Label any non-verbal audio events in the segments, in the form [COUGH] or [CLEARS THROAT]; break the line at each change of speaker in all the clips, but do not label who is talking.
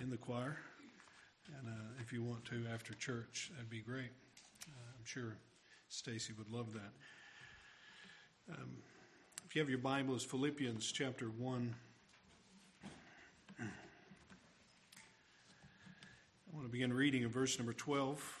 in the choir. And uh, if you want to after church, that'd be great. Uh, I'm sure Stacy would love that. Um, if you have your Bible, it's Philippians chapter 1. [CLEARS THROAT] I want to begin reading in verse number 12.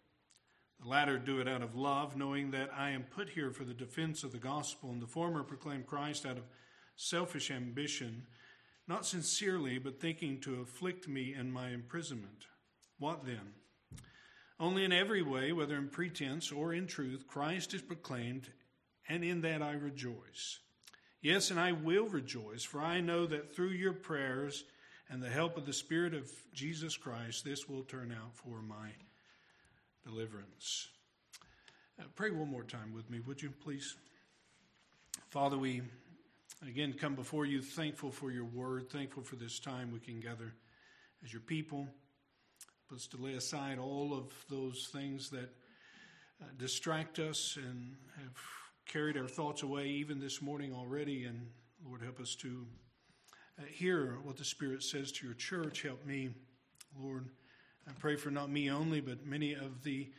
The latter do it out of love, knowing that I am put here for the defense of the gospel, and the former proclaim Christ out of selfish ambition, not sincerely, but thinking to afflict me in my imprisonment. What then? Only in every way, whether in pretense or in truth, Christ is proclaimed, and in that I rejoice. Yes, and I will rejoice, for I know that through your prayers and the help of the Spirit of Jesus Christ, this will turn out for my deliverance. Uh, pray one more time with me, would you please? Father, we again come before you thankful for your word, thankful for this time we can gather as your people. Us to lay aside all of those things that uh, distract us and have carried our thoughts away even this morning already. And Lord, help us to uh, hear what the Spirit says to your church. Help me, Lord I pray for not me only, but many of the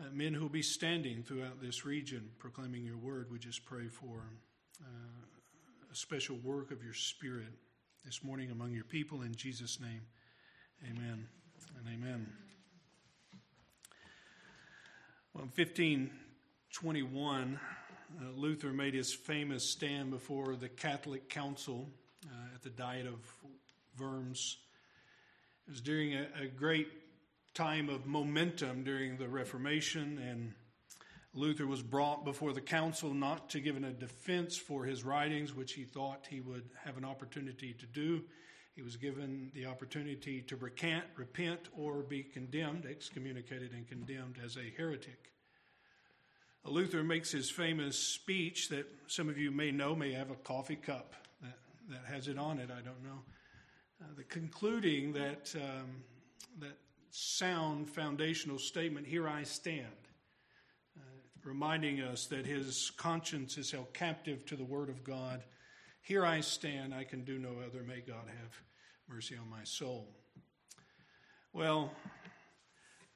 uh, men who will be standing throughout this region proclaiming your word. We just pray for uh, a special work of your spirit this morning among your people. In Jesus' name, amen and amen. Well, in 1521, uh, Luther made his famous stand before the Catholic Council uh, at the Diet of Worms. It was during a, a great time of momentum during the Reformation, and Luther was brought before the council not to give a defense for his writings, which he thought he would have an opportunity to do. He was given the opportunity to recant, repent, or be condemned, excommunicated, and condemned as a heretic. Luther makes his famous speech that some of you may know, may have a coffee cup that, that has it on it, I don't know. Uh, the concluding that, um, that sound foundational statement, Here I stand, uh, reminding us that his conscience is held captive to the Word of God. Here I stand, I can do no other. May God have mercy on my soul. Well,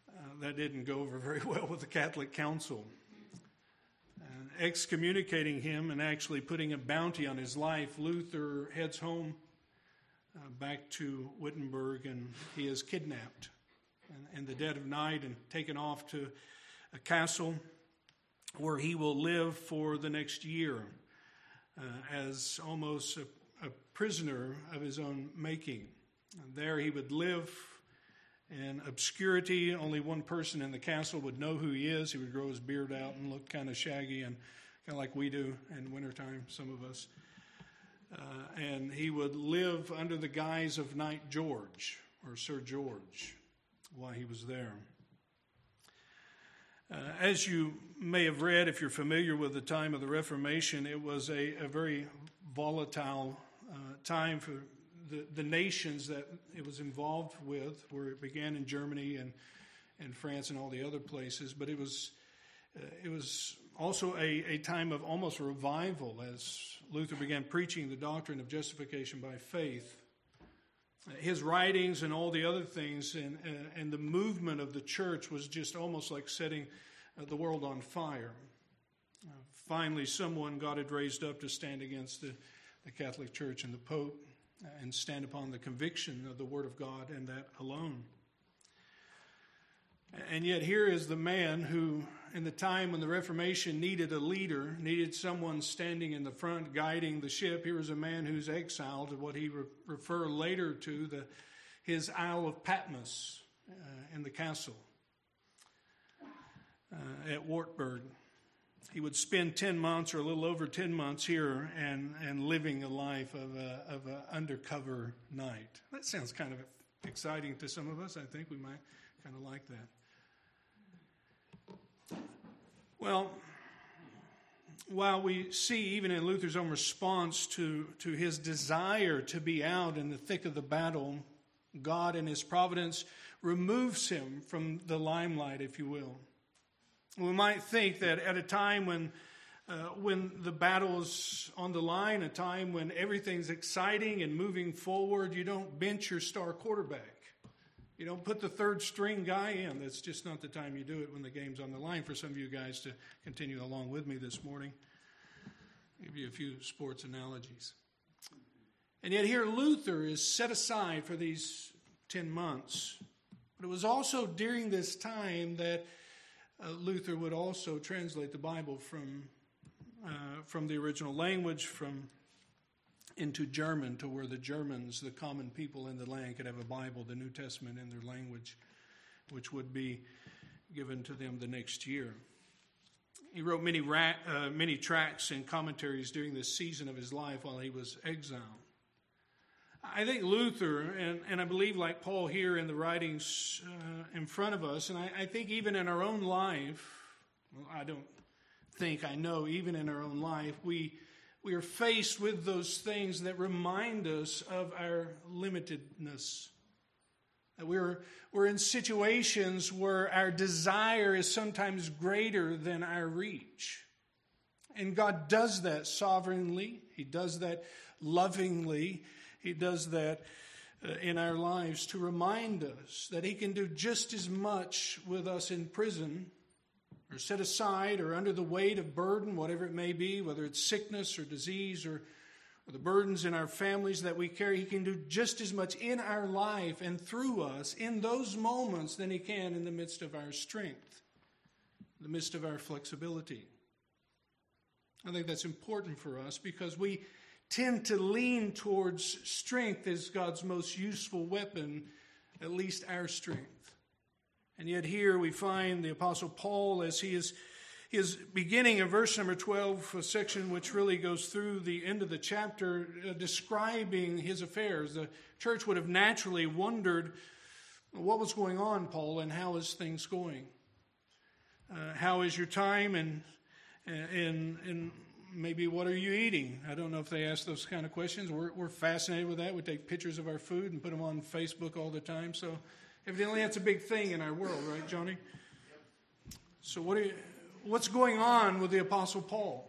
uh, that didn't go over very [LAUGHS] well with the Catholic Council. And excommunicating him and actually putting a bounty on his life, Luther heads home uh, back to Wittenberg, and he is kidnapped in, in the dead of night and taken off to a castle where he will live for the next year uh, as almost a, a, prisoner of his own making. And there he would live in obscurity. Only one person in the castle would know who he is. He would grow his beard out and look kind of shaggy and kind of like we do in wintertime, some of us. Uh, and he would live under the guise of Knight George or Sir George while he was there. Uh, as you may have read, if you're familiar with the time of the Reformation, it was a, a very volatile uh, time for the, the nations that it was involved with, where it began in Germany and, and France and all the other places. But it was, uh, it was also a, a time of almost revival as Luther began preaching the doctrine of justification by faith. His writings and all the other things and, uh, and the movement of the church was just almost like setting uh, the world on fire. Uh, finally, someone God had raised up to stand against the, the Catholic Church and the Pope and stand upon the conviction of the Word of God and that alone. And yet, here is the man who, in the time when the Reformation needed a leader, needed someone standing in the front guiding the ship, here was a man who's exiled to what he re- refer later to the, his Isle of Patmos uh, in the castle uh, at Wartburg. he would spend 10 months or a little over 10 months here and, and living a life of an of a undercover knight. That sounds kind of exciting to some of us. I think we might kind of like that. Well, while we see even in Luther's own response to, to his desire to be out in the thick of the battle, God in his providence removes him from the limelight, if you will. We might think that at a time when uh, when the battle's on the line, a time when everything's exciting and moving forward, you don't bench your star quarterback. You don't put the third string guy in. That's just not the time you do it when the game's on the line for some of you guys to continue along with me this morning. I'll give you a few sports analogies. And yet, here Luther is set aside for these 10 months. But it was also during this time that uh, Luther would also translate the Bible from, uh, from the original language from into German to where the Germans, the common people in the land, could have a Bible, the New Testament in their language, which would be given to them the next year. He wrote many, uh, many tracts and commentaries during this season of his life while he was exiled. I think Luther, and, and I believe like Paul here in the writings uh, in front of us, and I, I think even in our own life, well, I don't think I know, even in our own life, we, we are faced with those things that remind us of our limitedness. That we're, we're in situations where our desire is sometimes greater than our reach. And God does that sovereignly, He does that lovingly. He does that uh, in our lives to remind us that He can do just as much with us in prison or set aside or under the weight of burden, whatever it may be, whether it's sickness or disease or, or the burdens in our families that we carry. He can do just as much in our life and through us in those moments than He can in the midst of our strength, in the midst of our flexibility. I think that's important for us because we tend to lean towards strength as God's most useful weapon, at least our strength. And yet, here we find the Apostle Paul as he is, he is beginning in verse number 12, a section which really goes through the end of the chapter, uh, describing his affairs. The church would have naturally wondered what was going on, Paul, and how is things going? Uh, how is your time and, and, and maybe what are you eating? I don't know if they ask those kind of questions. We're, we're fascinated with that. We take pictures of our food and put them on Facebook all the time. So evidently that's a big thing in our world, right, Johnny? So what you, what's going on with the Apostle Paul?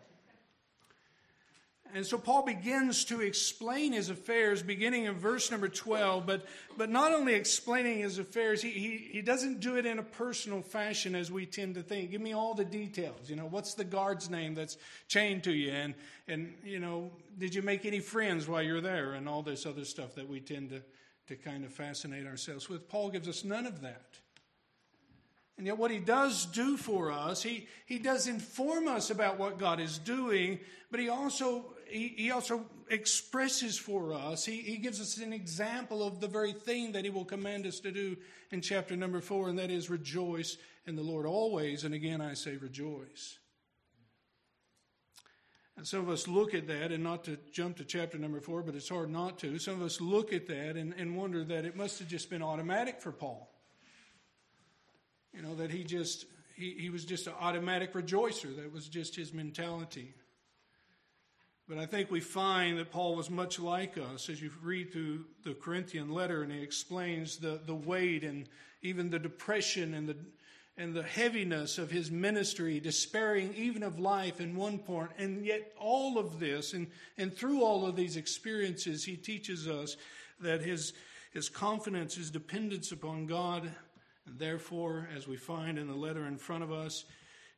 And so Paul begins to explain his affairs beginning in verse number 12, but, but not only explaining his affairs, he, he, he doesn't do it in a personal fashion as we tend to think. Give me all the details. You know, what's the guard's name that's chained to you? And, and you know, did you make any friends while you're there? And all this other stuff that we tend to, to kind of fascinate ourselves with. Paul gives us none of that. And yet, what he does do for us, he, he does inform us about what God is doing, but he also he, he also expresses for us, he, he gives us an example of the very thing that he will command us to do in chapter number four, and that is rejoice in the Lord always. And again, I say rejoice. And some of us look at that, and not to jump to chapter number four, but it's hard not to. Some of us look at that and, and wonder that it must have just been automatic for Paul. You know, that he just, he, he was just an automatic rejoicer. That was just his mentality. But I think we find that Paul was much like us as you read through the Corinthian letter and he explains the, the weight and even the depression and the, and the heaviness of his ministry, despairing even of life in one point. And yet, all of this, and, and through all of these experiences, he teaches us that his, his confidence, his dependence upon God, and therefore, as we find in the letter in front of us,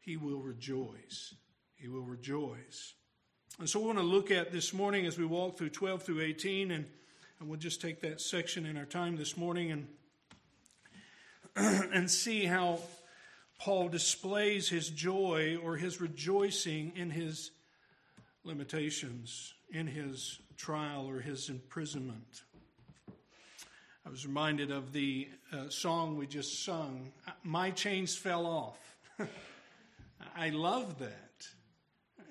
he will rejoice. He will rejoice. And so we want to look at this morning as we walk through 12 through 18, and, and we'll just take that section in our time this morning and, [CLEARS THROAT] and see how Paul displays his joy or his rejoicing in his limitations, in his trial or his imprisonment. I was reminded of the uh, song we just sung, My Chains Fell Off. [LAUGHS] I love that.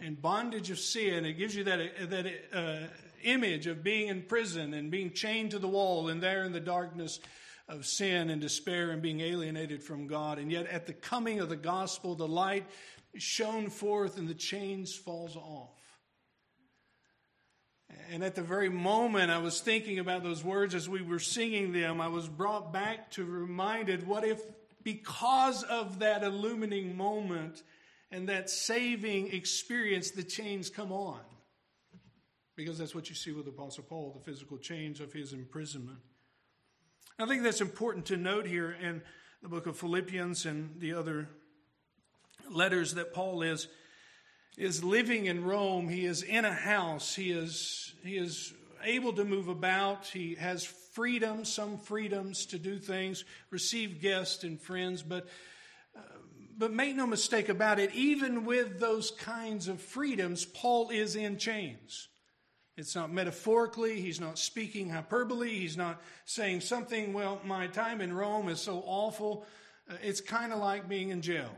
and bondage of sin. It gives you that, that uh, image of being in prison and being chained to the wall and there in the darkness of sin and despair and being alienated from God. And yet, at the coming of the gospel, the light shone forth and the chains falls off. And at the very moment I was thinking about those words as we were singing them, I was brought back to reminded what if, because of that illuminating moment and that saving experience, the chains come on? Because that's what you see with Apostle Paul, the physical chains of his imprisonment. I think that's important to note here in the book of Philippians and the other letters that Paul is is living in Rome. He is in a house. He is he is able to move about. He has freedom, some freedoms to do things, receive guests and friends, but uh, but make no mistake about it, even with those kinds of freedoms, Paul is in chains. It's not metaphorically, he's not speaking hyperbole, he's not saying something, well, my time in Rome is so awful. Uh, it's kind of like being in jail.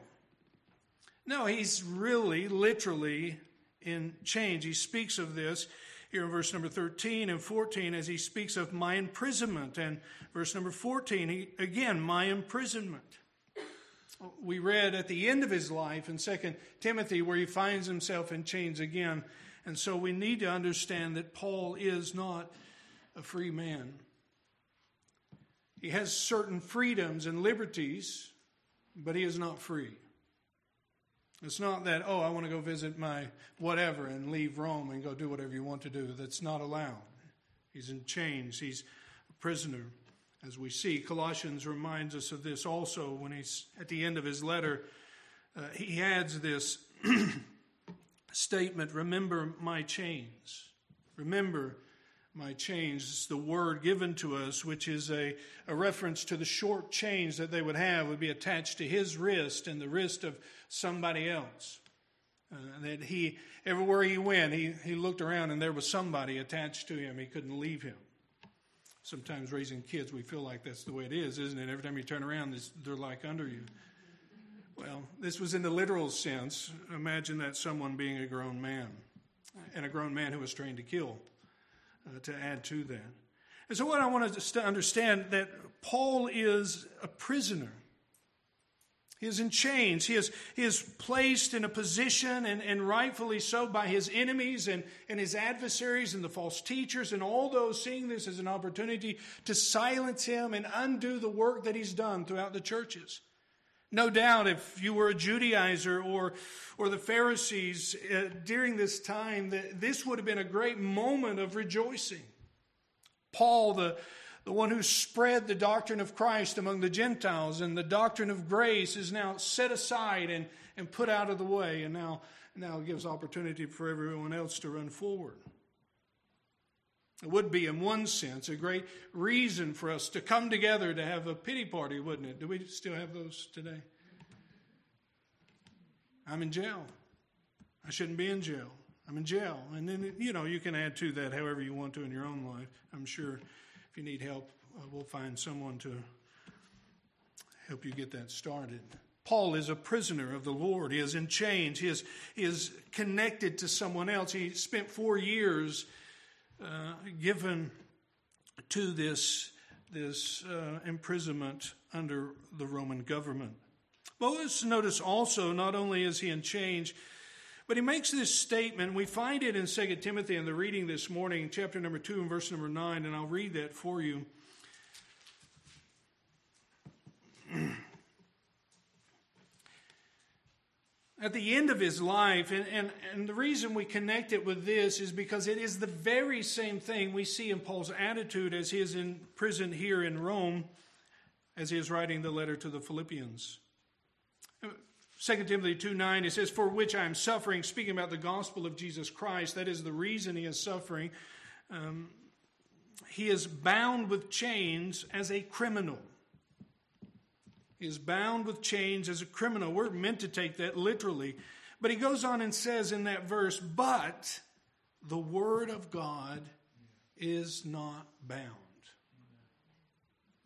No, he's really, literally in chains. He speaks of this here in verse number 13 and 14 as he speaks of my imprisonment. And verse number 14, he, again, my imprisonment. We read at the end of his life in 2 Timothy where he finds himself in chains again. And so we need to understand that Paul is not a free man. He has certain freedoms and liberties, but he is not free. It's not that, oh, I want to go visit my whatever and leave Rome and go do whatever you want to do. That's not allowed. He's in chains, he's a prisoner, as we see. Colossians reminds us of this also when he's at the end of his letter. Uh, he adds this [CLEARS THROAT] statement Remember my chains. Remember my chains. It's the word given to us, which is a, a reference to the short chains that they would have, would be attached to his wrist and the wrist of somebody else. Uh, that he, everywhere he went, he, he looked around and there was somebody attached to him. He couldn't leave him. Sometimes raising kids, we feel like that's the way it is, isn't it? Every time you turn around, they're like under you. Well, this was in the literal sense. Imagine that someone being a grown man, and a grown man who was trained to kill uh, to add to that. And so, what I want us to understand that Paul is a prisoner. He is in chains. He is, he is placed in a position, and, and rightfully so, by his enemies and, and his adversaries and the false teachers, and all those seeing this as an opportunity to silence him and undo the work that he's done throughout the churches. No doubt, if you were a Judaizer or, or the Pharisees uh, during this time, that this would have been a great moment of rejoicing. Paul, the, the one who spread the doctrine of Christ among the Gentiles and the doctrine of grace, is now set aside and, and put out of the way, and now, now gives opportunity for everyone else to run forward. It would be, in one sense, a great reason for us to come together to have a pity party, wouldn't it? Do we still have those today? I'm in jail. I shouldn't be in jail. I'm in jail. And then, you know, you can add to that however you want to in your own life. I'm sure if you need help, uh, we'll find someone to help you get that started. Paul is a prisoner of the Lord. He is in chains. He is, he is connected to someone else. He spent four years uh, given to this, this uh, imprisonment under the Roman government. Let's notice also, not only is he in chains, but he makes this statement. We find it in 2 Timothy in the reading this morning, chapter number 2 and verse number 9, and I'll read that for you. [CLEARS THROAT] at the end of his life, and, and, and the reason we connect it with this is because it is the very same thing we see in Paul's attitude as he is in prison here in Rome, as he is writing the letter to the Philippians. 2 Timothy 2 9, it says, For which I am suffering, speaking about the gospel of Jesus Christ. That is the reason he is suffering. Um, he is bound with chains as a criminal is bound with chains as a criminal. We're meant to take that literally. But he goes on and says in that verse, but the word of God is not bound.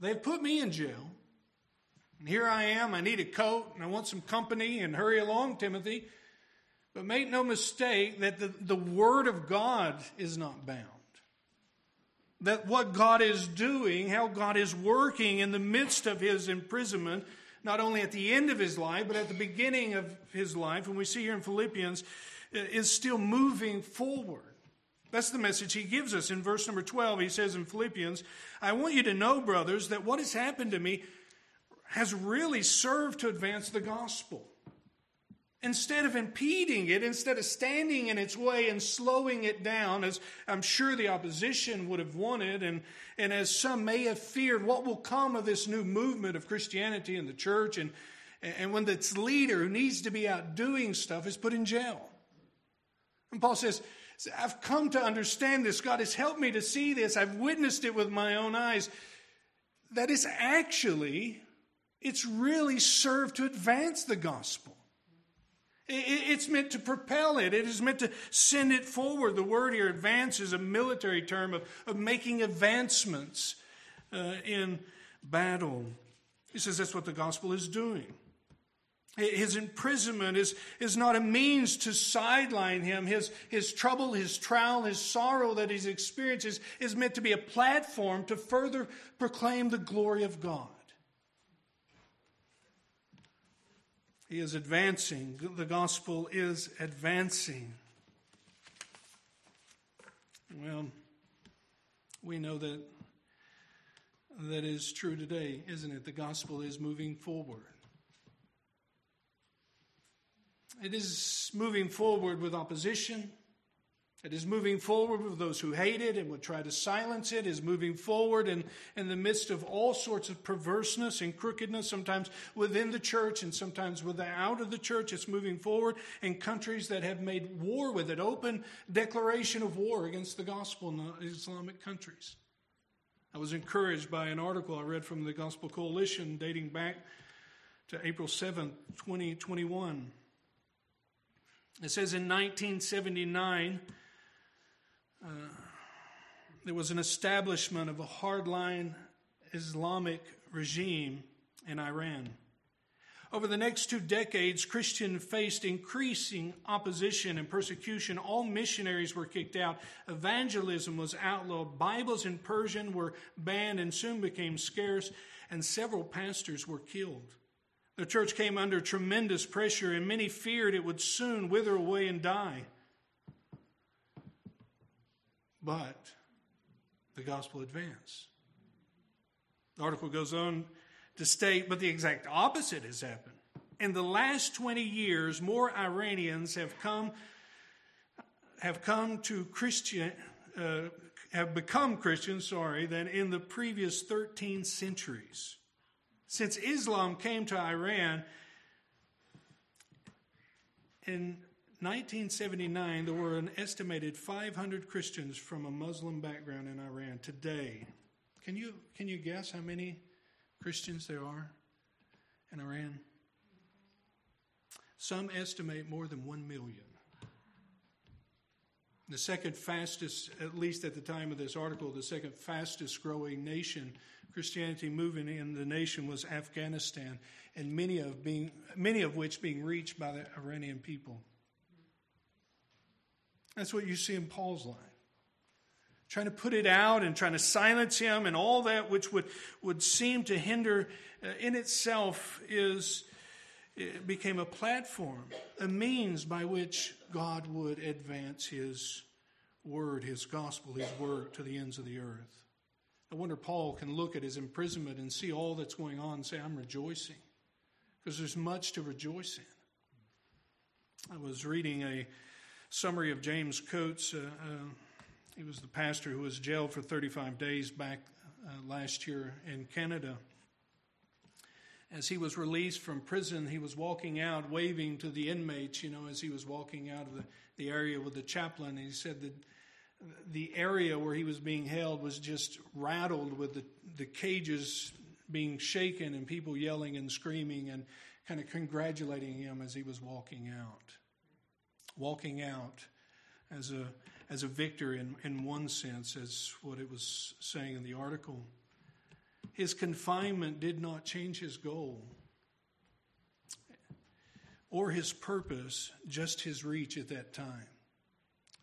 They've put me in jail. And here I am. I need a coat and I want some company and hurry along, Timothy. But make no mistake that the, the Word of God is not bound. That what God is doing, how God is working in the midst of his imprisonment, not only at the end of his life, but at the beginning of his life, and we see here in Philippians, is still moving forward. That's the message he gives us in verse number 12. He says in Philippians, I want you to know, brothers, that what has happened to me has really served to advance the gospel. Instead of impeding it, instead of standing in its way and slowing it down, as I'm sure the opposition would have wanted, and, and as some may have feared, what will come of this new movement of Christianity in the church, and, and when its leader who needs to be out doing stuff is put in jail. And Paul says, I've come to understand this. God has helped me to see this. I've witnessed it with my own eyes. That it's actually, it's really served to advance the gospel. It's meant to propel it. It is meant to send it forward. The word here, advance, is a military term of, of making advancements uh, in battle. He says that's what the gospel is doing. His imprisonment is, is not a means to sideline him. His, his trouble, his trial, his sorrow that he experiences is meant to be a platform to further proclaim the glory of God. He is advancing. The gospel is advancing. Well, we know that that is true today, isn't it? The gospel is moving forward. It is moving forward with opposition. It is moving forward with those who hate it and would try to silence it, is moving forward in, in the midst of all sorts of perverseness and crookedness, sometimes within the church and sometimes without of the church. It's moving forward in countries that have made war with it, open declaration of war against the gospel in Islamic countries. I was encouraged by an article I read from the Gospel Coalition dating back to April 7th, 2021. It says in 1979, uh, there was an establishment of a hardline Islamic regime in Iran. Over the next two decades, Christians faced increasing opposition and persecution. All missionaries were kicked out. Evangelism was outlawed. Bibles in Persian were banned and soon became scarce, and several pastors were killed. The church came under tremendous pressure, and many feared it would soon wither away and die. But the gospel advanced. The article goes on to state, but the exact opposite has happened. In the last 20 years, more Iranians have come have come to Christian uh, have become Christians, sorry, than in the previous 13 centuries. Since Islam came to Iran in 1979, there were an estimated 500 Christians from a Muslim background in Iran. Today, can you, can you guess how many Christians there are in Iran? Some estimate more than 1 million. The second fastest, at least at the time of this article, the second fastest growing nation, Christianity moving in the nation was Afghanistan, and many of, being, many of which being reached by the Iranian people. That's what you see in Paul's life. Trying to put it out and trying to silence him and all that which would, would seem to hinder uh, in itself is it became a platform, a means by which God would advance his word, his gospel, his work to the ends of the earth. I wonder Paul can look at his imprisonment and see all that's going on and say, I'm rejoicing. Because there's much to rejoice in. I was reading a summary of James Coates. Uh, uh, he was the pastor who was jailed for 35 days back uh, last year in Canada. As he was released from prison, he was walking out, waving to the inmates, you know, as he was walking out of the, the area with the chaplain. And he said that the area where he was being held was just rattled with the, the cages being shaken and people yelling and screaming and kind of congratulating him as he was walking out walking out as a, as a victor in, in one sense, as what it was saying in the article. His confinement did not change his goal. or his purpose, just his reach at that time.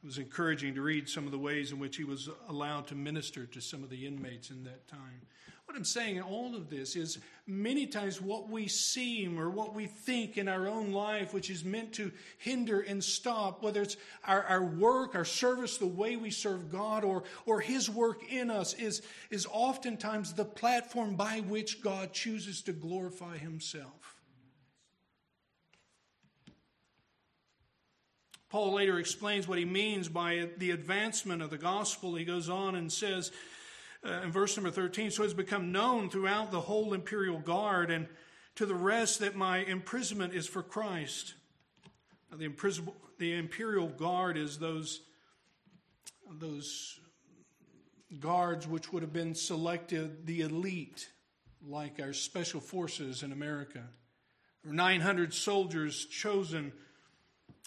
It was encouraging to read some of the ways in which he was allowed to minister to some of the inmates in that time. What I'm saying in all of this is many times what we seem or what we think in our own life, which is meant to hinder and stop, whether it's our, our work, our service, the way we serve God, or, or His work in us, is, is oftentimes the platform by which God chooses to glorify Himself. Paul later explains what he means by the advancement of the gospel. He goes on and says uh, in verse number 13, So it has become known throughout the whole imperial guard and to the rest that my imprisonment is for Christ. Now, the, the imperial guard is those, those guards which would have been selected, the elite, like our special forces in America. 900 soldiers chosen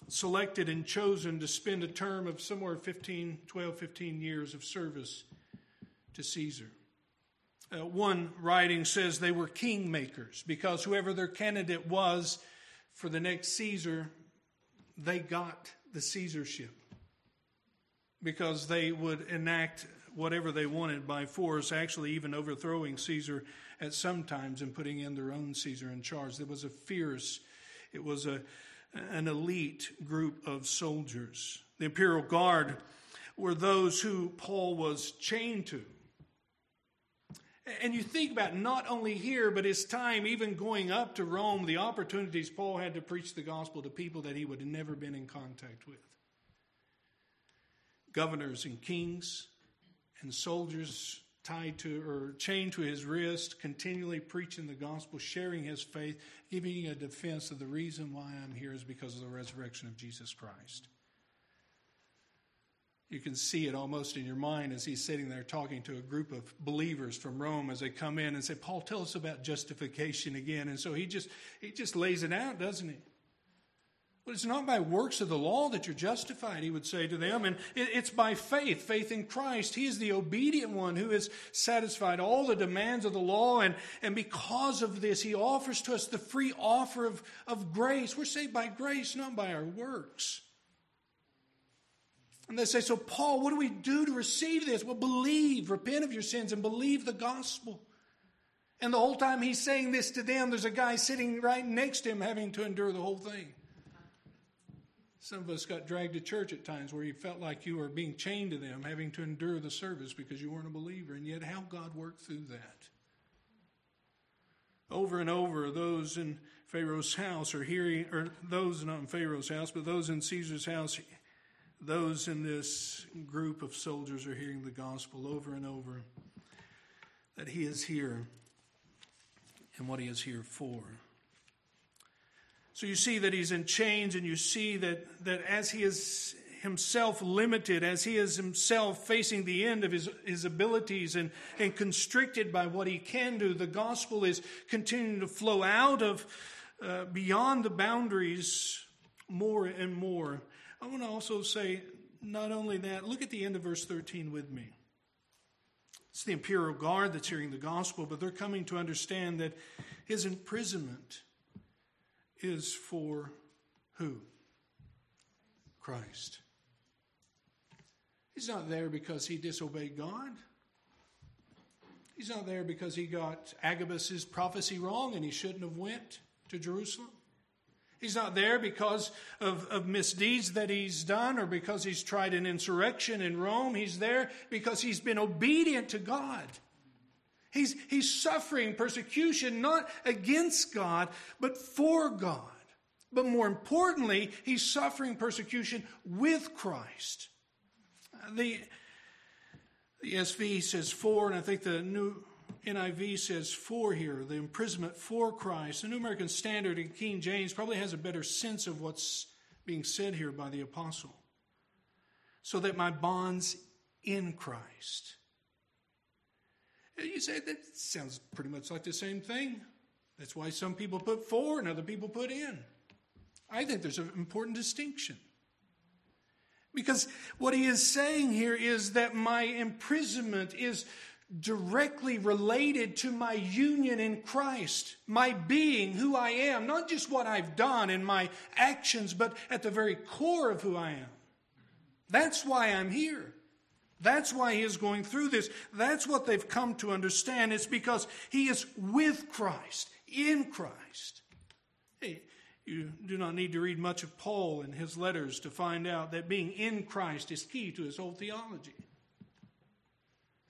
selected and chosen to spend a term of somewhere 15, 12, 15 years of service to Caesar. Uh, one writing says they were kingmakers because whoever their candidate was for the next Caesar, they got the Caesarship because they would enact whatever they wanted by force, actually, even overthrowing Caesar at some times and putting in their own Caesar in charge. There was a fierce, it was a an elite group of soldiers. The imperial guard were those who Paul was chained to. And you think about not only here, but his time even going up to Rome, the opportunities Paul had to preach the gospel to people that he would have never been in contact with. Governors and kings and soldiers tied to or chained to his wrist, continually preaching the gospel, sharing his faith, giving a defense of the reason why I'm here is because of the resurrection of Jesus Christ. You can see it almost in your mind as he's sitting there talking to a group of believers from Rome as they come in and say, Paul, tell us about justification again. And so he just he just lays it out, doesn't he? But it's not by works of the law that you're justified, he would say to them. And it's by faith, faith in Christ. He is the obedient one who has satisfied all the demands of the law. And, and because of this, he offers to us the free offer of, of grace. We're saved by grace, not by our works. And they say, So, Paul, what do we do to receive this? Well, believe, repent of your sins, and believe the gospel. And the whole time he's saying this to them, there's a guy sitting right next to him having to endure the whole thing. Some of us got dragged to church at times where you felt like you were being chained to them, having to endure the service because you weren't a believer, and yet how God worked through that. Over and over, those in Pharaoh's house are hearing, or those not in Pharaoh's house, but those in Caesar's house, those in this group of soldiers are hearing the gospel over and over that he is here and what he is here for. So you see that he's in chains, and you see that, that as he is himself limited, as he is himself facing the end of his, his abilities and, and constricted by what he can do, the gospel is continuing to flow out of uh, beyond the boundaries more and more. I want to also say, not only that, look at the end of verse 13 with me. It's the imperial guard that's hearing the gospel, but they're coming to understand that his imprisonment is for who? Christ. He's not there because he disobeyed God. He's not there because he got Agabus's prophecy wrong and he shouldn't have went to Jerusalem. He's not there because of, of misdeeds that he's done or because he's tried an insurrection in Rome. He's there because he's been obedient to God. He's, he's suffering persecution not against God, but for God. But more importantly, he's suffering persecution with Christ. The, the ESV says for, and I think the new NIV says for here, the imprisonment for Christ. The New American Standard in King James probably has a better sense of what's being said here by the apostle. So that my bonds in Christ you say that sounds pretty much like the same thing. That's why some people put for and other people put in. I think there's an important distinction. Because what he is saying here is that my imprisonment is directly related to my union in Christ, my being, who I am, not just what I've done in my actions, but at the very core of who I am. That's why I'm here. That's why he is going through this. That's what they've come to understand. It's because he is with Christ, in Christ. Hey, you do not need to read much of Paul and his letters to find out that being in Christ is key to his whole theology.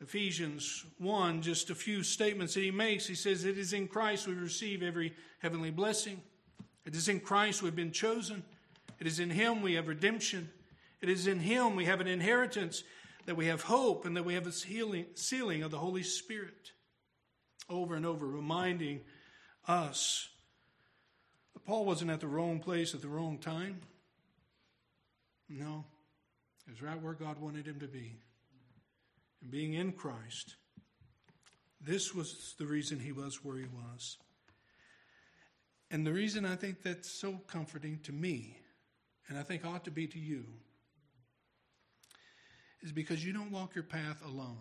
Ephesians 1, just a few statements that he makes. He says, It is in Christ we receive every heavenly blessing. It is in Christ we've been chosen. It is in him we have redemption. It is in him we have an inheritance, that we have hope, and that we have a sealing, sealing of the Holy Spirit. Over and over, reminding us but Paul wasn't at the wrong place at the wrong time. No, he was right where God wanted him to be. And being in Christ, this was the reason he was where he was. And the reason I think that's so comforting to me, and I think ought to be to you, is because you don't walk your path alone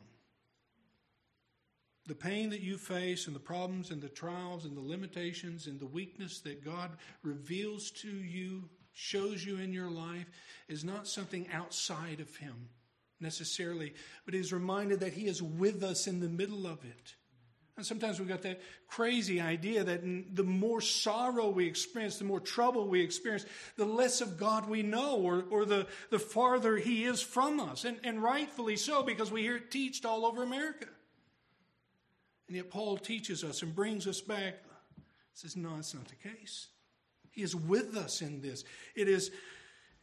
the pain that you face and the problems and the trials and the limitations and the weakness that God reveals to you, shows you in your life, is not something outside of Him necessarily, but is reminded that He is with us in the middle of it. And sometimes we've got that crazy idea that the more sorrow we experience, the more trouble we experience, the less of God we know, or, or the, the farther He is from us. And, and rightfully so, because we hear it teached all over America. And yet Paul teaches us and brings us back. Says, no, it's not the case. He is with us in this. It is,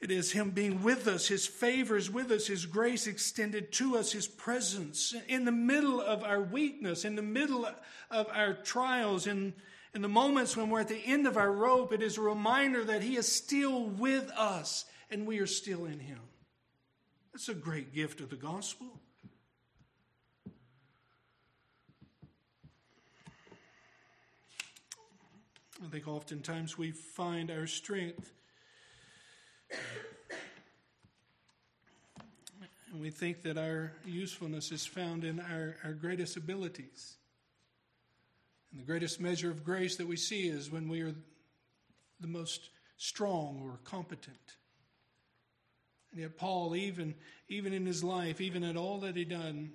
it is Him being with us, His favors with us, His grace extended to us, His presence in the middle of our weakness, in the middle of our trials, in, in the moments when we're at the end of our rope. It is a reminder that He is still with us and we are still in Him. That's a great gift of the gospel. I think oftentimes we find our strength and we think that our usefulness is found in our, our greatest abilities. And the greatest measure of grace that we see is when we are the most strong or competent. And yet, Paul, even, even in his life, even at all that he done,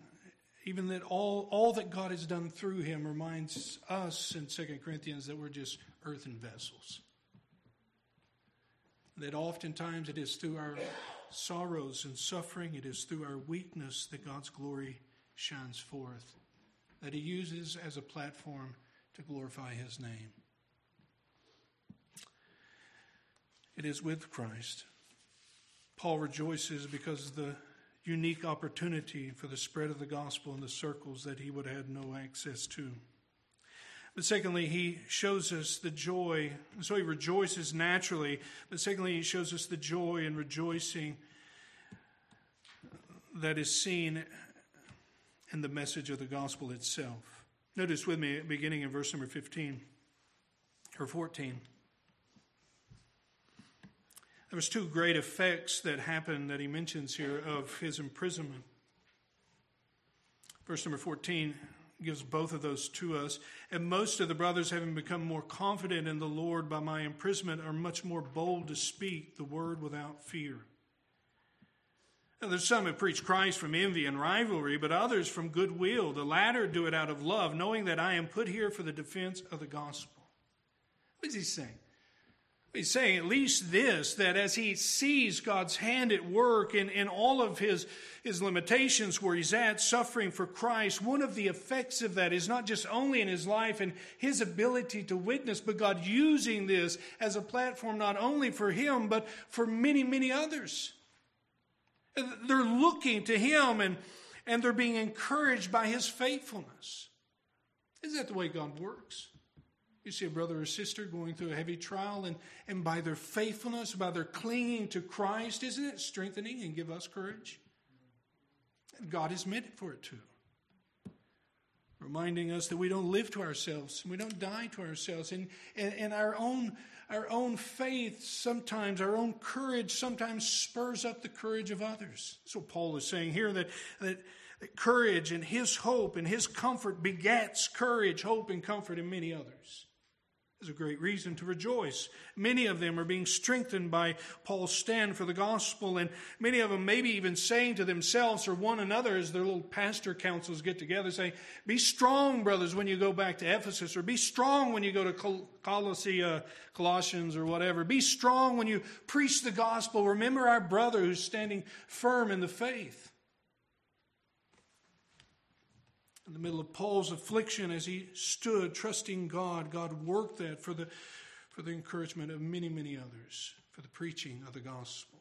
even that all, all that God has done through him reminds us in 2 Corinthians that we're just earthen vessels. That oftentimes it is through our sorrows and suffering, it is through our weakness that God's glory shines forth, that He uses as a platform to glorify His name. It is with Christ. Paul rejoices because of the unique opportunity for the spread of the gospel in the circles that he would have had no access to. But secondly, he shows us the joy. So he rejoices naturally. But secondly, he shows us the joy and rejoicing that is seen in the message of the gospel itself. Notice with me, beginning in verse number 15 or 14. There was two great effects that happened that he mentions here of his imprisonment. Verse number 14 gives both of those to us. And most of the brothers, having become more confident in the Lord by my imprisonment, are much more bold to speak the word without fear. Now, there's some who preach Christ from envy and rivalry, but others from goodwill. The latter do it out of love, knowing that I am put here for the defense of the gospel. What is he saying? He's saying at least this that as he sees God's hand at work in, in all of his, his limitations where he's at, suffering for Christ, one of the effects of that is not just only in his life and his ability to witness, but God using this as a platform not only for him, but for many, many others. They're looking to him and, and they're being encouraged by his faithfulness. Isn't that the way God works? You see a brother or sister going through a heavy trial, and, and by their faithfulness, by their clinging to Christ, isn't it strengthening and give us courage? And God is meant for it too. Reminding us that we don't live to ourselves, we don't die to ourselves, and, and, and our own our own faith sometimes, our own courage sometimes spurs up the courage of others. So Paul is saying here that, that That courage and his hope and his comfort begets courage, hope, and comfort in many others. There's a great reason to rejoice. Many of them are being strengthened by Paul's stand for the gospel, and many of them maybe even saying to themselves or one another as their little pastor councils get together, saying, Be strong, brothers, when you go back to Ephesus, or be strong when you go to Colossae, uh, Colossians or whatever. Be strong when you preach the gospel. Remember our brother who's standing firm in the faith. In the middle of Paul's affliction as he stood trusting God, God worked that for the, for the encouragement of many, many others, for the preaching of the gospel.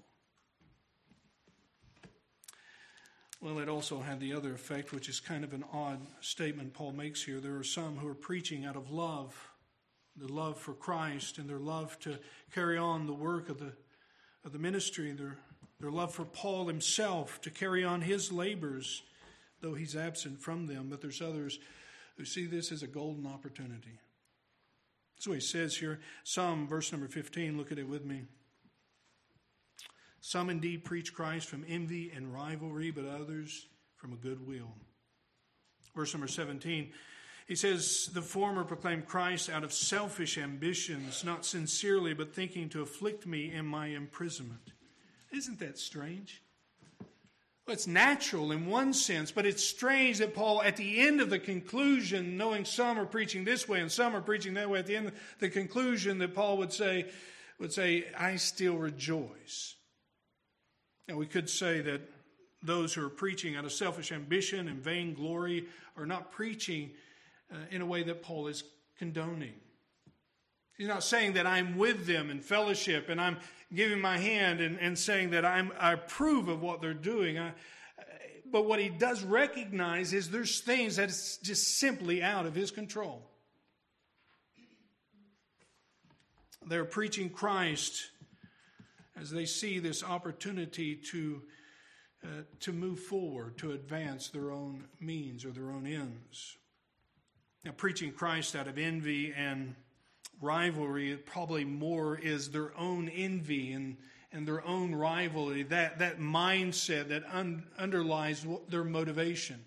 Well, it also had the other effect, which is kind of an odd statement Paul makes here. There are some who are preaching out of love, the love for Christ and their love to carry on the work of the, of the ministry, their, their love for Paul himself to carry on his labors though he's absent from them, but there's others who see this as a golden opportunity. So he says here, some, verse number 15, look at it with me. Some indeed preach Christ from envy and rivalry, but others from a good will. Verse number 17, he says, The former proclaim Christ out of selfish ambitions, not sincerely, but thinking to afflict me in my imprisonment. Isn't that strange? It's natural in one sense, but it's strange that Paul, at the end of the conclusion, knowing some are preaching this way and some are preaching that way, at the end of the conclusion, that Paul would say, would say, I still rejoice. And we could say that those who are preaching out of selfish ambition and vainglory are not preaching uh, in a way that Paul is condoning. He's not saying that I'm with them in fellowship and I'm giving my hand and, and saying that I'm, I approve of what they're doing. I, but what he does recognize is there's things that's just simply out of his control. They're preaching Christ as they see this opportunity to, uh, to move forward, to advance their own means or their own ends. Now, preaching Christ out of envy and rivalry probably more is their own envy and, and their own rivalry, that, that mindset that un, underlies their motivation,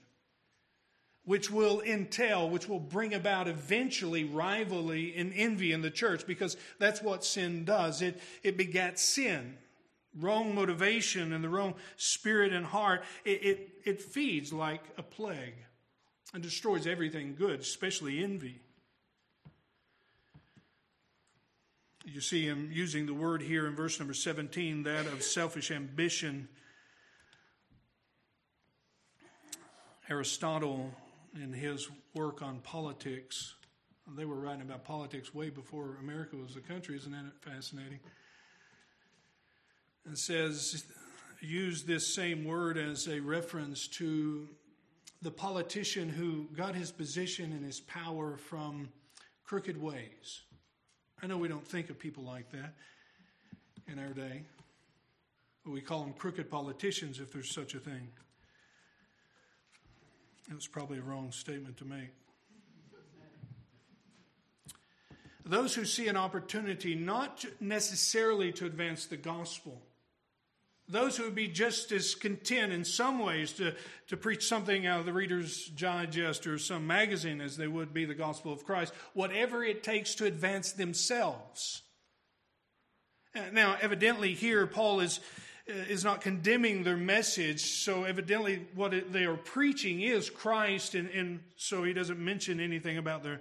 which will entail, which will bring about eventually rivalry and envy in the church, because that's what sin does. It, it begats sin. Wrong motivation and the wrong spirit and heart, it, it, it feeds like a plague and destroys everything good, especially envy. You see him using the word here in verse number 17, that of selfish ambition. Aristotle, in his work on politics, they were writing about politics way before America was a country. Isn't that fascinating? And says, use this same word as a reference to the politician who got his position and his power from crooked ways. I know we don't think of people like that in our day. But we call them crooked politicians if there's such a thing. That's probably a wrong statement to make. Those who see an opportunity not necessarily to advance the gospel, those who would be just as content in some ways to, to preach something out of the Reader's Digest or some magazine as they would be the gospel of Christ, whatever it takes to advance themselves. Now, evidently, here Paul is, is not condemning their message, so evidently, what they are preaching is Christ, and, and so he doesn't mention anything about their,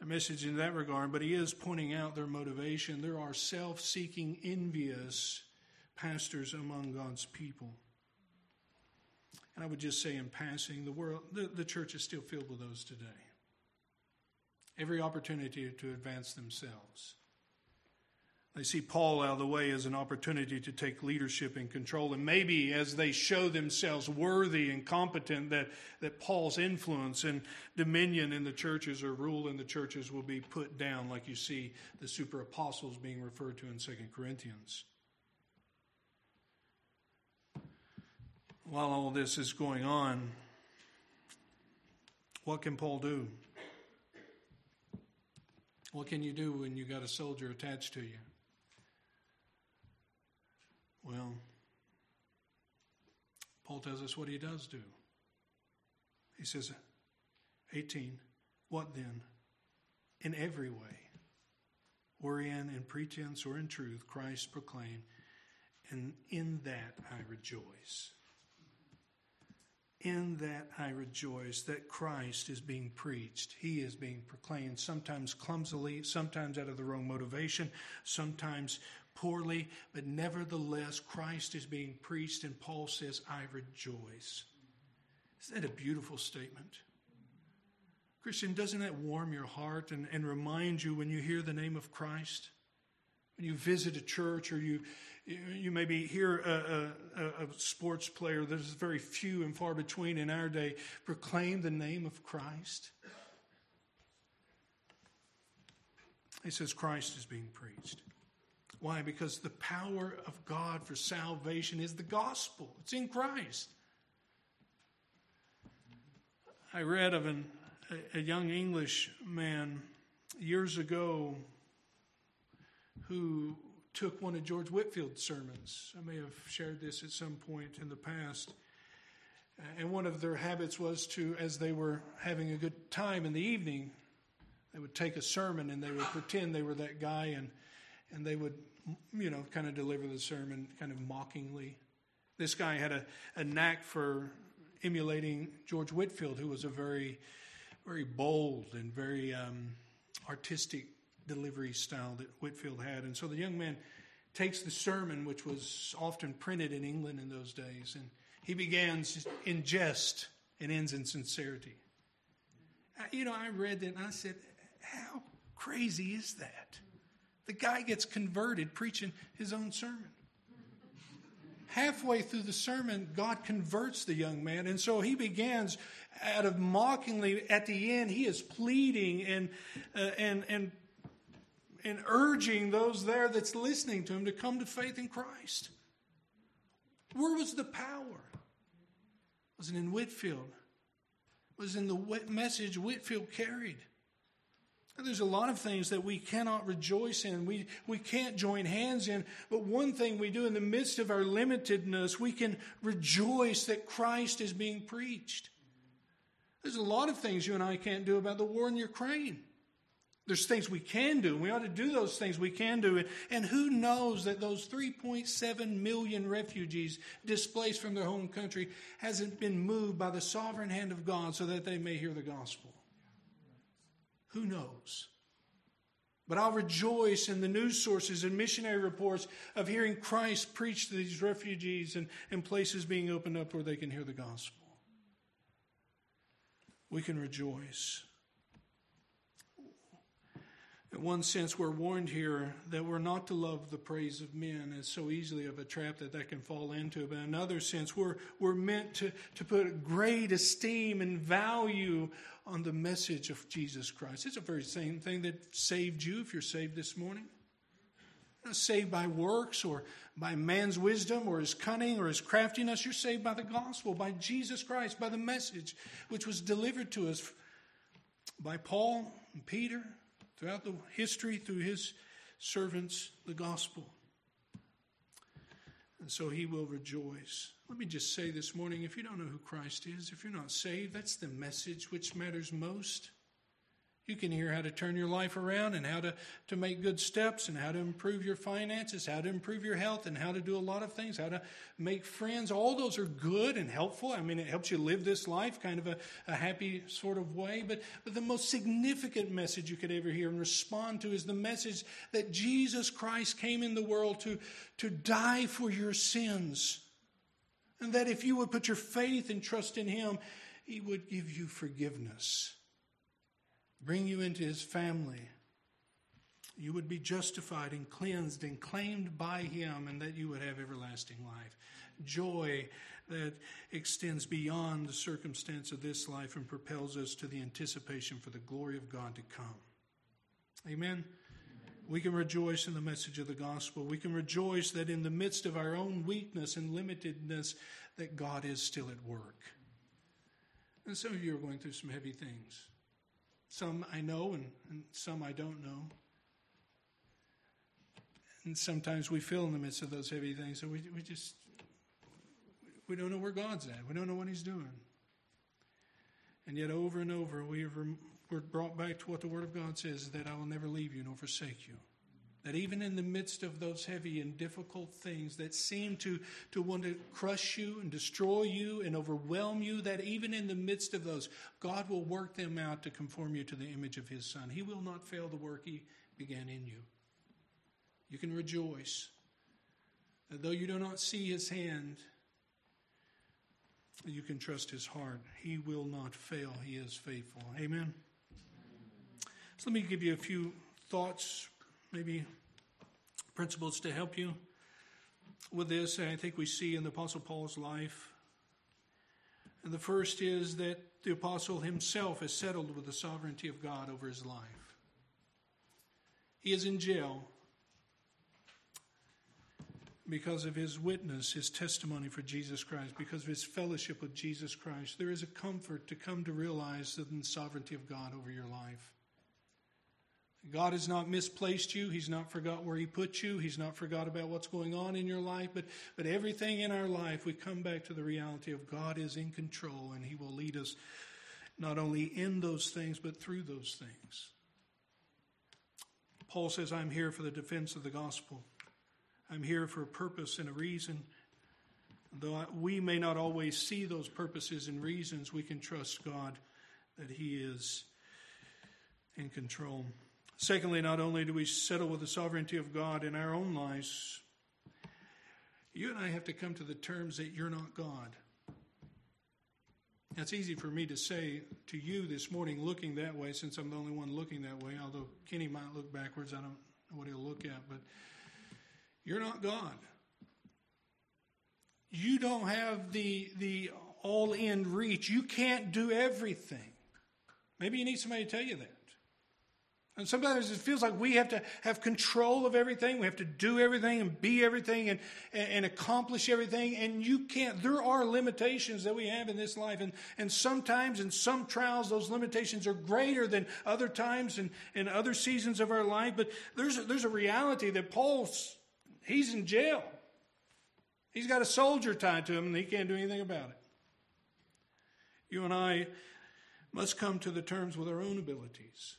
their message in that regard, but he is pointing out their motivation. There are self seeking, envious, pastors among God's people. And I would just say in passing, the world, the, the church is still filled with those today. Every opportunity to advance themselves. They see Paul out of the way as an opportunity to take leadership and control. And maybe as they show themselves worthy and competent, that, that Paul's influence and dominion in the churches or rule in the churches will be put down, like you see the super apostles being referred to in 2 Corinthians. While all this is going on, what can Paul do? What can you do when you got a soldier attached to you? Well, Paul tells us what he does do. He says, 18, what then? In every way, wherein in pretense or in truth Christ proclaimed, and in that I rejoice. In that I rejoice that Christ is being preached. He is being proclaimed, sometimes clumsily, sometimes out of the wrong motivation, sometimes poorly, but nevertheless, Christ is being preached, and Paul says, I rejoice. Isn't that a beautiful statement? Christian, doesn't that warm your heart and, and remind you when you hear the name of Christ? When you visit a church or you, you maybe hear a, a, a sports player, there's very few and far between in our day, proclaim the name of Christ. He says Christ is being preached. Why? Because the power of God for salvation is the gospel. It's in Christ. I read of an, a young English man years ago who took one of George Whitefield's sermons. I may have shared this at some point in the past. And one of their habits was to, as they were having a good time in the evening, they would take a sermon and they would pretend they were that guy and, and they would you know, kind of deliver the sermon kind of mockingly. This guy had a, a knack for emulating George Whitefield, who was a very, very bold and very um, artistic delivery style that Whitefield had. And so the young man takes the sermon, which was often printed in England in those days, and he begins in jest and ends in sincerity. You know, I read that and I said, How crazy is that? The guy gets converted preaching his own sermon. Halfway through the sermon, God converts the young man. And so he begins out of mockingly, at the end, he is pleading and, uh, and, and, and urging those there that's listening to him to come to faith in Christ. Where was the power? Was it in Whitefield. Was in the message Whitefield carried? There's a lot of things that we cannot rejoice in. We, we can't join hands in. But one thing we do in the midst of our limitedness, we can rejoice that Christ is being preached. There's a lot of things you and I can't do about the war in Ukraine. There's things we can do. We ought to do those things we can do. And who knows that those 3.7 million refugees displaced from their home country hasn't been moved by the sovereign hand of God so that they may hear the gospel? Who knows? But I'll rejoice in the news sources and missionary reports of hearing Christ preach to these refugees and, and places being opened up where they can hear the gospel. We can rejoice. In one sense, we're warned here that we're not to love the praise of men It's so easily of a trap that that can fall into. But in another sense, we're, we're meant to, to put great esteem and value on the message of Jesus Christ. It's the very same thing that saved you if you're saved this morning. You're not saved by works or by man's wisdom or his cunning or his craftiness. You're saved by the gospel, by Jesus Christ, by the message which was delivered to us by Paul and Peter throughout the history through his servants, the gospel. And so he will rejoice. Let me just say this morning if you don't know who Christ is, if you're not saved, that's the message which matters most. You can hear how to turn your life around and how to, to make good steps and how to improve your finances, how to improve your health, and how to do a lot of things, how to make friends. All those are good and helpful. I mean, it helps you live this life kind of a, a happy sort of way. But, but the most significant message you could ever hear and respond to is the message that Jesus Christ came in the world to, to die for your sins. And that if you would put your faith and trust in Him, He would give you forgiveness bring you into his family, you would be justified and cleansed and claimed by him, and that you would have everlasting life. Joy that extends beyond the circumstance of this life and propels us to the anticipation for the glory of God to come. Amen. We can rejoice in the message of the gospel. We can rejoice that in the midst of our own weakness and limitedness, that God is still at work. And some of you are going through some heavy things. Some I know and, and some I don't know. And sometimes we feel in the midst of those heavy things, so we, we just we don't know where God's at. We don't know what He's doing. And yet, over and over, we are, we're brought back to what the Word of God says that I will never leave you nor forsake you. That even in the midst of those heavy and difficult things that seem to, to want to crush you and destroy you and overwhelm you, that even in the midst of those, God will work them out to conform you to the image of His Son. He will not fail the work He began in you. You can rejoice. That though you do not see His hand, you can trust His heart. He will not fail. He is faithful. Amen. So let me give you a few thoughts maybe principles to help you with this. I think we see in the Apostle Paul's life. And the first is that the Apostle himself is settled with the sovereignty of God over his life. He is in jail because of his witness, his testimony for Jesus Christ, because of his fellowship with Jesus Christ. There is a comfort to come to realize the sovereignty of God over your life. God has not misplaced you. He's not forgot where He put you. He's not forgot about what's going on in your life. But, but everything in our life, we come back to the reality of God is in control and He will lead us not only in those things, but through those things. Paul says, I'm here for the defense of the gospel. I'm here for a purpose and a reason. Though we may not always see those purposes and reasons, we can trust God that He is in control. Secondly, not only do we settle with the sovereignty of God in our own lives, you and I have to come to the terms that you're not God. It's easy for me to say to you this morning, looking that way, since I'm the only one looking that way, although Kenny might look backwards. I don't know what he'll look at, but you're not God. You don't have the, the all in reach. You can't do everything. Maybe you need somebody to tell you that. And sometimes it feels like we have to have control of everything. We have to do everything and be everything and, and accomplish everything. And you can't. There are limitations that we have in this life. And, and sometimes in some trials, those limitations are greater than other times and, and other seasons of our life. But there's a, there's a reality that Paul's, he's in jail. He's got a soldier tied to him and he can't do anything about it. You and I must come to the terms with our own abilities.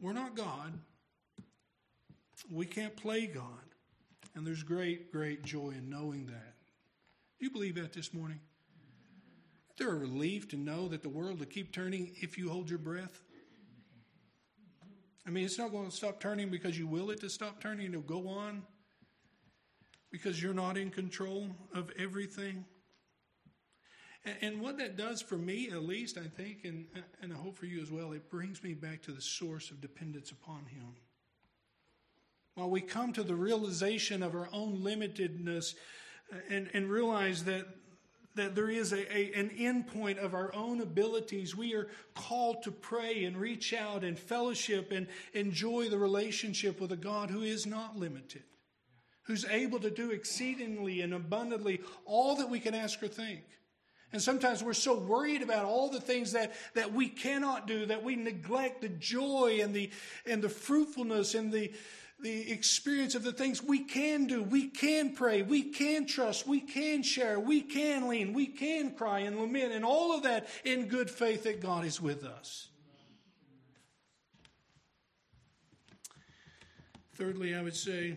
We're not God. We can't play God. And there's great, great joy in knowing that. Do you believe that this morning? Is there a relief to know that the world will keep turning if you hold your breath? I mean, it's not going to stop turning because you will it to stop turning. It'll go on because you're not in control of everything. And what that does for me, at least, I think, and, and I hope for you as well, it brings me back to the source of dependence upon Him. While we come to the realization of our own limitedness uh, and, and realize that, that there is a, a, an end point of our own abilities, we are called to pray and reach out and fellowship and enjoy the relationship with a God who is not limited, who's able to do exceedingly and abundantly all that we can ask or think. And sometimes we're so worried about all the things that, that we cannot do that we neglect the joy and the, and the fruitfulness and the, the experience of the things we can do. We can pray. We can trust. We can share. We can lean. We can cry and lament. And all of that in good faith that God is with us. Thirdly, I would say,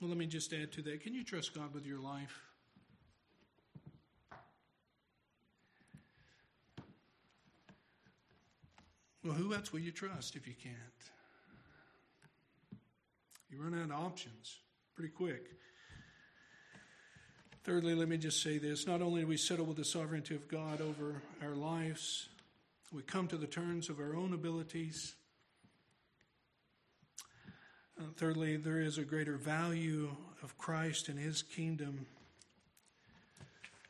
well, let me just add to that. Can you trust God with your life? Well, who else will you trust if you can't? You run out of options pretty quick. Thirdly, let me just say this. Not only do we settle with the sovereignty of God over our lives, we come to the terms of our own abilities. Uh, thirdly, there is a greater value of Christ and his kingdom.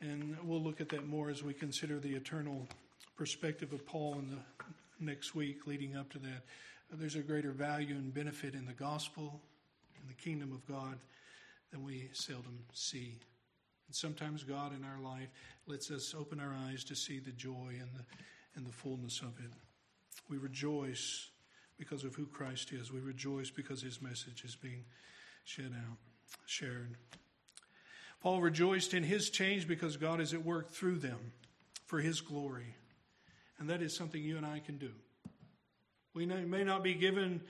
And we'll look at that more as we consider the eternal perspective of Paul in the next week leading up to that. There's a greater value and benefit in the gospel and the kingdom of God than we seldom see. And sometimes God in our life lets us open our eyes to see the joy and the, and the fullness of it. We rejoice because of who Christ is. We rejoice because his message is being shed out, shared. Paul rejoiced in his change because God is at work through them for his glory. And that is something you and I can do. We may not be given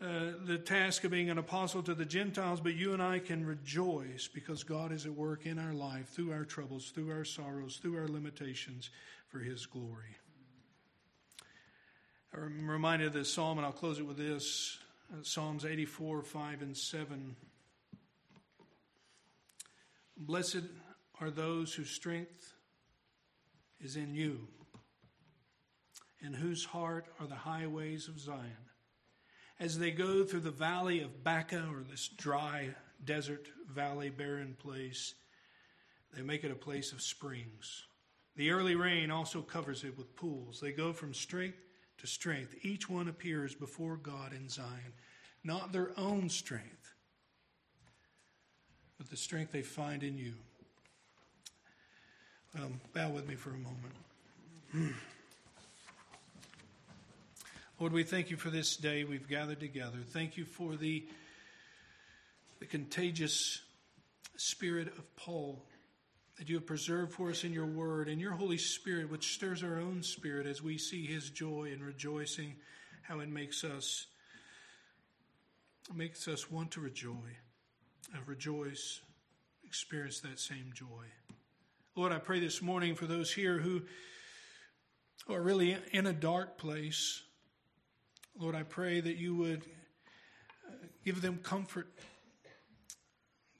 uh, the task of being an apostle to the Gentiles, but you and I can rejoice because God is at work in our life, through our troubles, through our sorrows, through our limitations, for His glory. I'm reminded of this psalm, and I'll close it with this uh, Psalms 84, 5, and 7. Blessed are those whose strength is in you, and whose heart are the highways of Zion as they go through the valley of Baca, or this dry desert valley, barren place, they make it a place of springs. The early rain also covers it with pools. They go from strength to strength. Each one appears before God in Zion, not their own strength, but the strength they find in you. Um, bow with me for a moment. [CLEARS THROAT] Lord, we thank you for this day we've gathered together. Thank you for the, the contagious spirit of Paul that you have preserved for us in your word and your Holy Spirit, which stirs our own spirit as we see his joy and rejoicing, how it makes us makes us want to rejoice, uh, rejoice, experience that same joy. Lord, I pray this morning for those here who are really in a dark place, Lord, I pray that you would uh, give them comfort.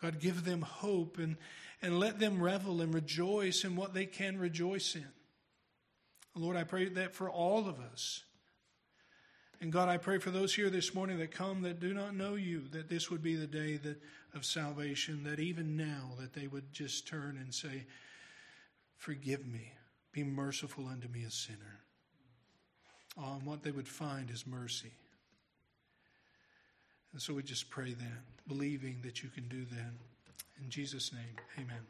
God, give them hope and, and let them revel and rejoice in what they can rejoice in. Lord, I pray that for all of us. And God, I pray for those here this morning that come that do not know you, that this would be the day that, of salvation, that even now that they would just turn and say, Forgive me, be merciful unto me, a sinner on what they would find is mercy. And so we just pray that, believing that you can do that. In Jesus' name, amen.